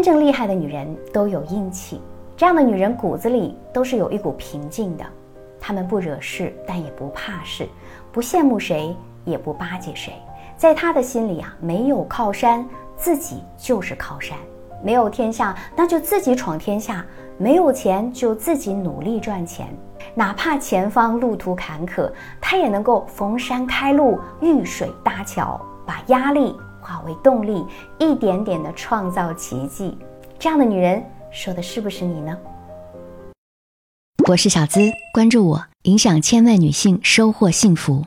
真正厉害的女人都有硬气，这样的女人骨子里都是有一股平静的。她们不惹事，但也不怕事，不羡慕谁，也不巴结谁。在她的心里啊，没有靠山，自己就是靠山；没有天下，那就自己闯天下；没有钱，就自己努力赚钱。哪怕前方路途坎坷，她也能够逢山开路，遇水搭桥，把压力。化为动力，一点点的创造奇迹。这样的女人，说的是不是你呢？我是小资，关注我，影响千万女性，收获幸福。